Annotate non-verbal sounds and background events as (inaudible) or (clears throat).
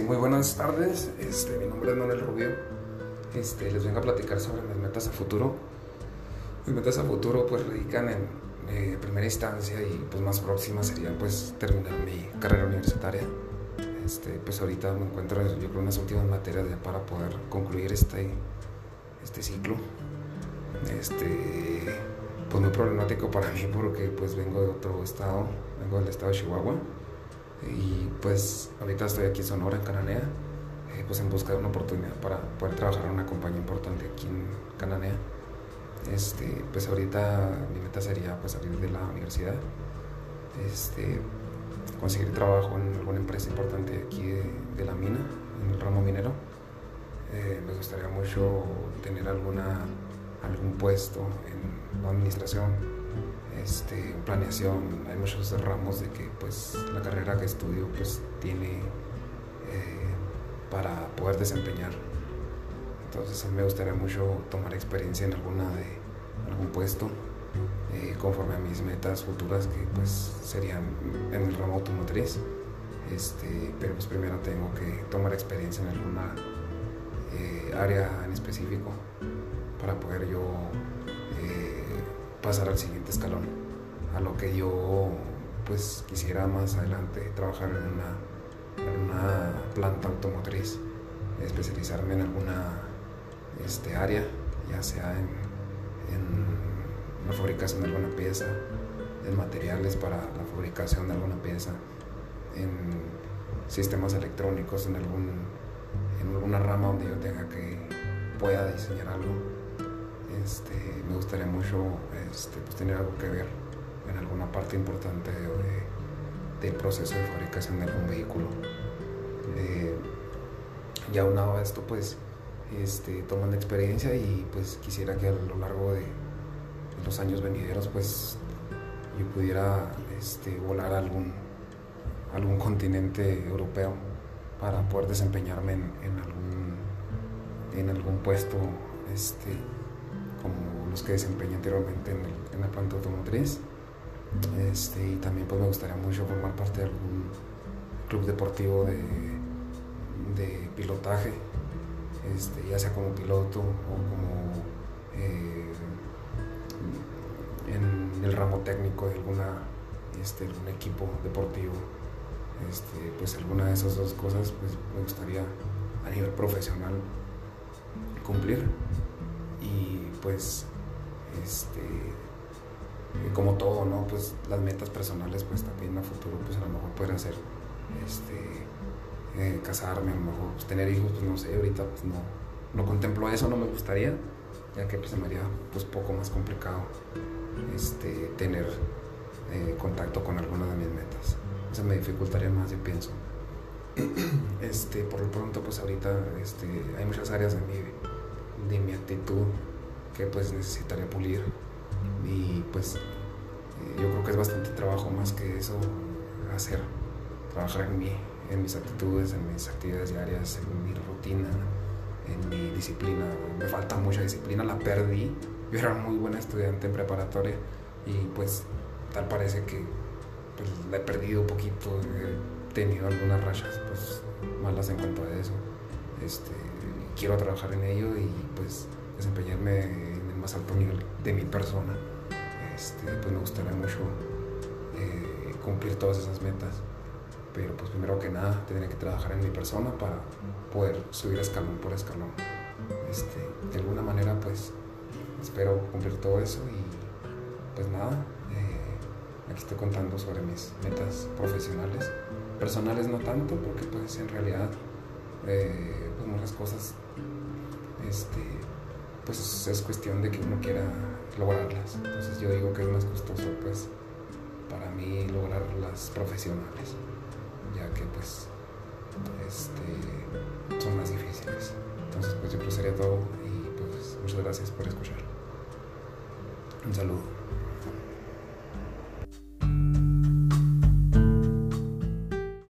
buenas tardes. Este, mi nombre es Manuel Rubio. Este, les vengo a platicar sobre mis metas a futuro. Mis metas a futuro pues radican en eh, primera instancia y pues más próxima sería pues terminar mi carrera universitaria. Este, pues ahorita me encuentro yo creo en las últimas materias para poder concluir este, este ciclo. Este, pues muy problemático para mí porque pues vengo de otro estado, vengo del estado de Chihuahua y pues ahorita estoy aquí en Sonora, en Cananea, eh, pues en busca de una oportunidad para poder trabajar en una compañía importante aquí en Cananea. Este, pues ahorita mi meta sería pues salir de la universidad, este, conseguir trabajo en alguna empresa importante aquí de, la mina, en el ramo minero. Eh, me gustaría mucho tener alguna, algún puesto en la administración, este, planeación, hay muchos ramos de que pues la carrera que estudio pues tiene eh, para poder desempeñar. Entonces me gustaría mucho tomar experiencia en alguna de algún puesto eh, conforme a mis metas futuras que pues serían en el ramo automotriz. Este, pero pues primero tengo que tomar experiencia en alguna eh, área en específico para poder yo pasar al siguiente escalón, a lo que yo pues quisiera más adelante trabajar en una, en una planta automotriz, especializarme en alguna este, área, ya sea en, en la fabricación de alguna pieza, en materiales para la fabricación de alguna pieza, en sistemas electrónicos, en, algún, en alguna rama donde yo tenga que pueda diseñar algo este, me gustaría mucho este, pues, tener algo que ver en alguna parte importante del proceso de fabricación de algún vehículo. Eh, ya unado a esto, pues, este, tomando experiencia y pues quisiera que a lo largo de, los años venideros, pues, yo pudiera este, volar a algún, continente europeo para poder desempeñarme en, algún, puesto como los que desempeñé anteriormente en, la planta automotriz. Este, y también pues me gustaría mucho formar parte de algún club deportivo de, de pilotaje, este, ya sea como piloto o como eh, en el ramo técnico de alguna, este, algún equipo deportivo. Este, pues alguna de esas dos cosas pues me gustaría a nivel profesional cumplir y pues este como todo no pues las metas personales pues también a futuro pues a lo mejor poder hacer este eh, casarme a lo mejor pues, tener hijos pues no sé ahorita pues no no contemplo eso no me gustaría ya que pues se me haría pues poco más complicado este tener eh, contacto con alguna de mis metas. Eso me dificultaría más yo pienso. (clears throat) Este por lo pronto pues ahorita este hay muchas áreas de mi de mi actitud que pues necesitaría pulir. Y pues eh, yo creo que es bastante trabajo más que eso hacer trabajar en mí en mis actitudes en mis actividades diarias en mi rutina en mi disciplina. Me falta mucha disciplina la perdí. Yo era muy buena estudiante en preparatoria y pues tal parece que pues, la he perdido un poquito he tenido algunas rachas pues malas en cuanto a eso. Este quiero trabajar en ello y pues desempeñarme en el más alto nivel de mi persona. Este, pues me gustaría mucho eh, cumplir todas esas metas. Pero pues primero que nada tendría que trabajar en mi persona para poder subir escalón por escalón. Este, de alguna manera pues espero cumplir todo eso y pues nada, eh, aquí estoy contando sobre mis metas profesionales. Personales no tanto porque pues en realidad eh, muchas cosas este, pues es cuestión de que uno quiera lograrlas. Entonces yo digo que es más costoso pues para mí lograr las profesionales, ya que pues este, son más difíciles. Entonces pues yo creo sería todo y pues muchas gracias por escuchar. Un saludo.